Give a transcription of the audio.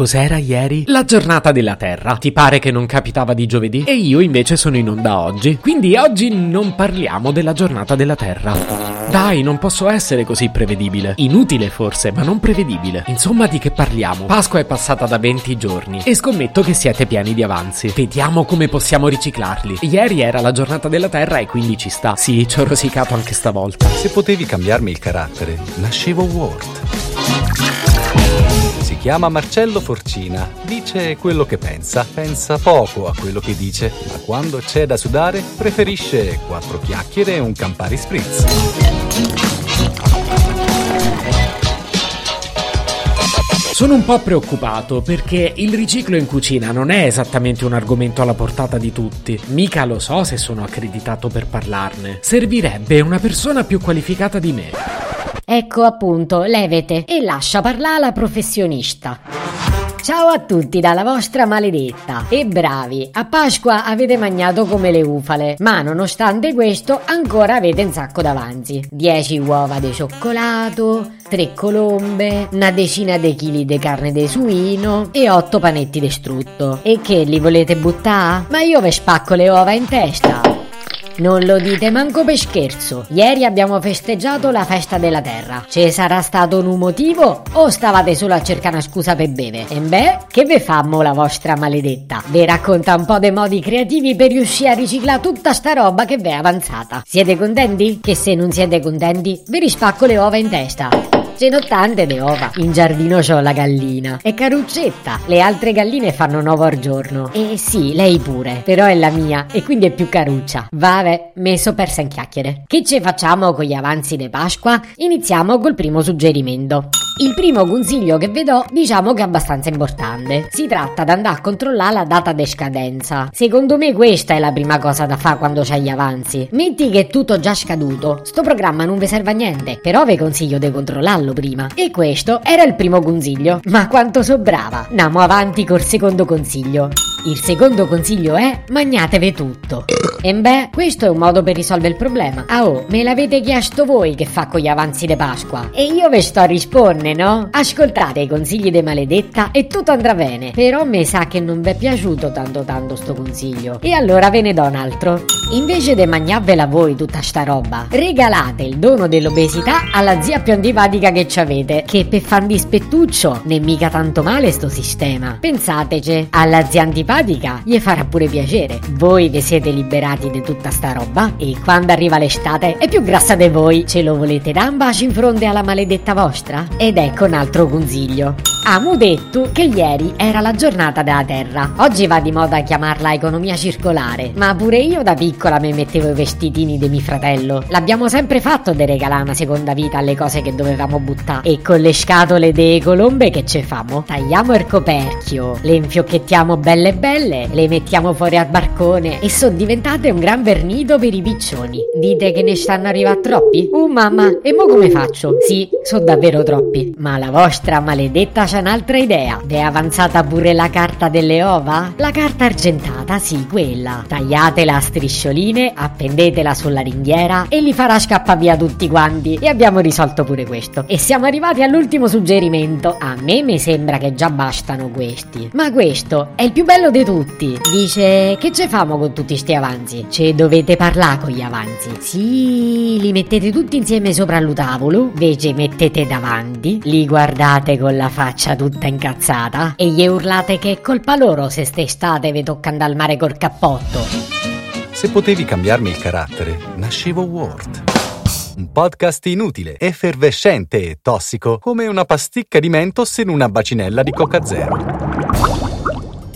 cos'era ieri? La giornata della Terra. Ti pare che non capitava di giovedì? E io invece sono in onda oggi. Quindi oggi non parliamo della giornata della Terra. Dai, non posso essere così prevedibile. Inutile forse, ma non prevedibile. Insomma, di che parliamo? Pasqua è passata da 20 giorni e scommetto che siete pieni di avanzi. Vediamo come possiamo riciclarli. Ieri era la giornata della Terra e quindi ci sta. Sì, ci ho rosicato anche stavolta. Se potevi cambiarmi il carattere, nascevo Ward. Si chiama Marcello Forcina, dice quello che pensa, pensa poco a quello che dice, ma quando c'è da sudare preferisce quattro chiacchiere e un Campari Spritz. Sono un po' preoccupato perché il riciclo in cucina non è esattamente un argomento alla portata di tutti. Mica lo so se sono accreditato per parlarne. Servirebbe una persona più qualificata di me. Ecco appunto, levete e lascia parlare la professionista. Ciao a tutti dalla vostra maledetta e bravi, a Pasqua avete mangiato come le ufale, ma nonostante questo ancora avete un sacco d'avanzi. 10 uova di cioccolato, 3 colombe, una decina di chili di carne di suino e 8 panetti di strutto. E che li volete buttare? Ma io vi spacco le uova in testa! Non lo dite manco per scherzo. Ieri abbiamo festeggiato la festa della terra. Ci sarà stato un motivo o stavate solo a cercare una scusa per bere? E beh, che ve fammo la vostra maledetta? Vi racconta un po' dei modi creativi per riuscire a riciclare tutta sta roba che vi è avanzata. Siete contenti? Che se non siete contenti, vi rispacco le uova in testa. Ce n'ho tante le uova. In giardino c'ho la gallina. È caruccetta. Le altre galline fanno un uovo al giorno. E sì, lei pure. Però è la mia e quindi è più caruccia. Vabbè, messo persa in chiacchiere. Che ci facciamo con gli avanzi di Pasqua? Iniziamo col primo suggerimento. Il primo consiglio che vi do diciamo che è abbastanza importante. Si tratta di andare a controllare la data di scadenza. Secondo me questa è la prima cosa da fare quando c'hai gli avanzi. Metti che è tutto già scaduto. Sto programma non vi serve a niente, però vi consiglio di controllarlo prima. E questo era il primo consiglio. Ma quanto so brava! Andiamo avanti col secondo consiglio. Il secondo consiglio è magnatevi tutto. E beh, questo è un modo per risolvere il problema. Ah oh, me l'avete chiesto voi che fa con gli avanzi di Pasqua. E io ve sto a rispondere, no? Ascoltate i consigli di maledetta e tutto andrà bene. Però mi sa che non vi è piaciuto tanto tanto sto consiglio. E allora ve ne do un altro. Invece di mangiarvela voi tutta sta roba, regalate il dono dell'obesità alla zia più antipatica che ci avete. Che per fan dispettuccio, ne mica tanto male sto sistema. Pensateci, alla zia antipatica gli farà pure piacere. Voi vi siete liberati di tutta sta roba e quando arriva l'estate è più grassa di voi. Ce lo volete da un bacio in fronte alla maledetta vostra? Ed ecco un altro consiglio. Amo detto che ieri era la giornata della terra. Oggi va di moda chiamarla economia circolare, ma pure io da piccola mi mettevo i vestitini di mio fratello. L'abbiamo sempre fatto di regalare una seconda vita alle cose che dovevamo buttare. E con le scatole delle colombe che ce famo? Tagliamo il coperchio, le infiocchettiamo belle belle, le mettiamo fuori al barcone e sono diventate un gran vernito per i piccioni. Dite che ne stanno arrivando troppi? Uh mamma, e mo come faccio? Sì, sono davvero troppi, ma la vostra maledetta c'è un'altra idea. Vi è avanzata pure la carta delle ova? La carta argentata, sì, quella. Tagliatela a striscioline, appendetela sulla ringhiera e li farà scappare via tutti quanti. E abbiamo risolto pure questo. E siamo arrivati all'ultimo suggerimento. A me mi sembra che già bastano questi. Ma questo è il più bello di tutti. Dice, che ce famo con tutti sti avanzi? Ce dovete parlare con gli avanzi. Sì, li mettete tutti insieme sopra il tavolo, ve ci mettete davanti, li guardate con la faccia tutta incazzata e gli urlate che è colpa loro se st'estate vi tocca andare al mare col cappotto. Se potevi cambiarmi il carattere, nascevo Ward. Un podcast inutile, effervescente e tossico, come una pasticca di mentos in una bacinella di Coca Zero.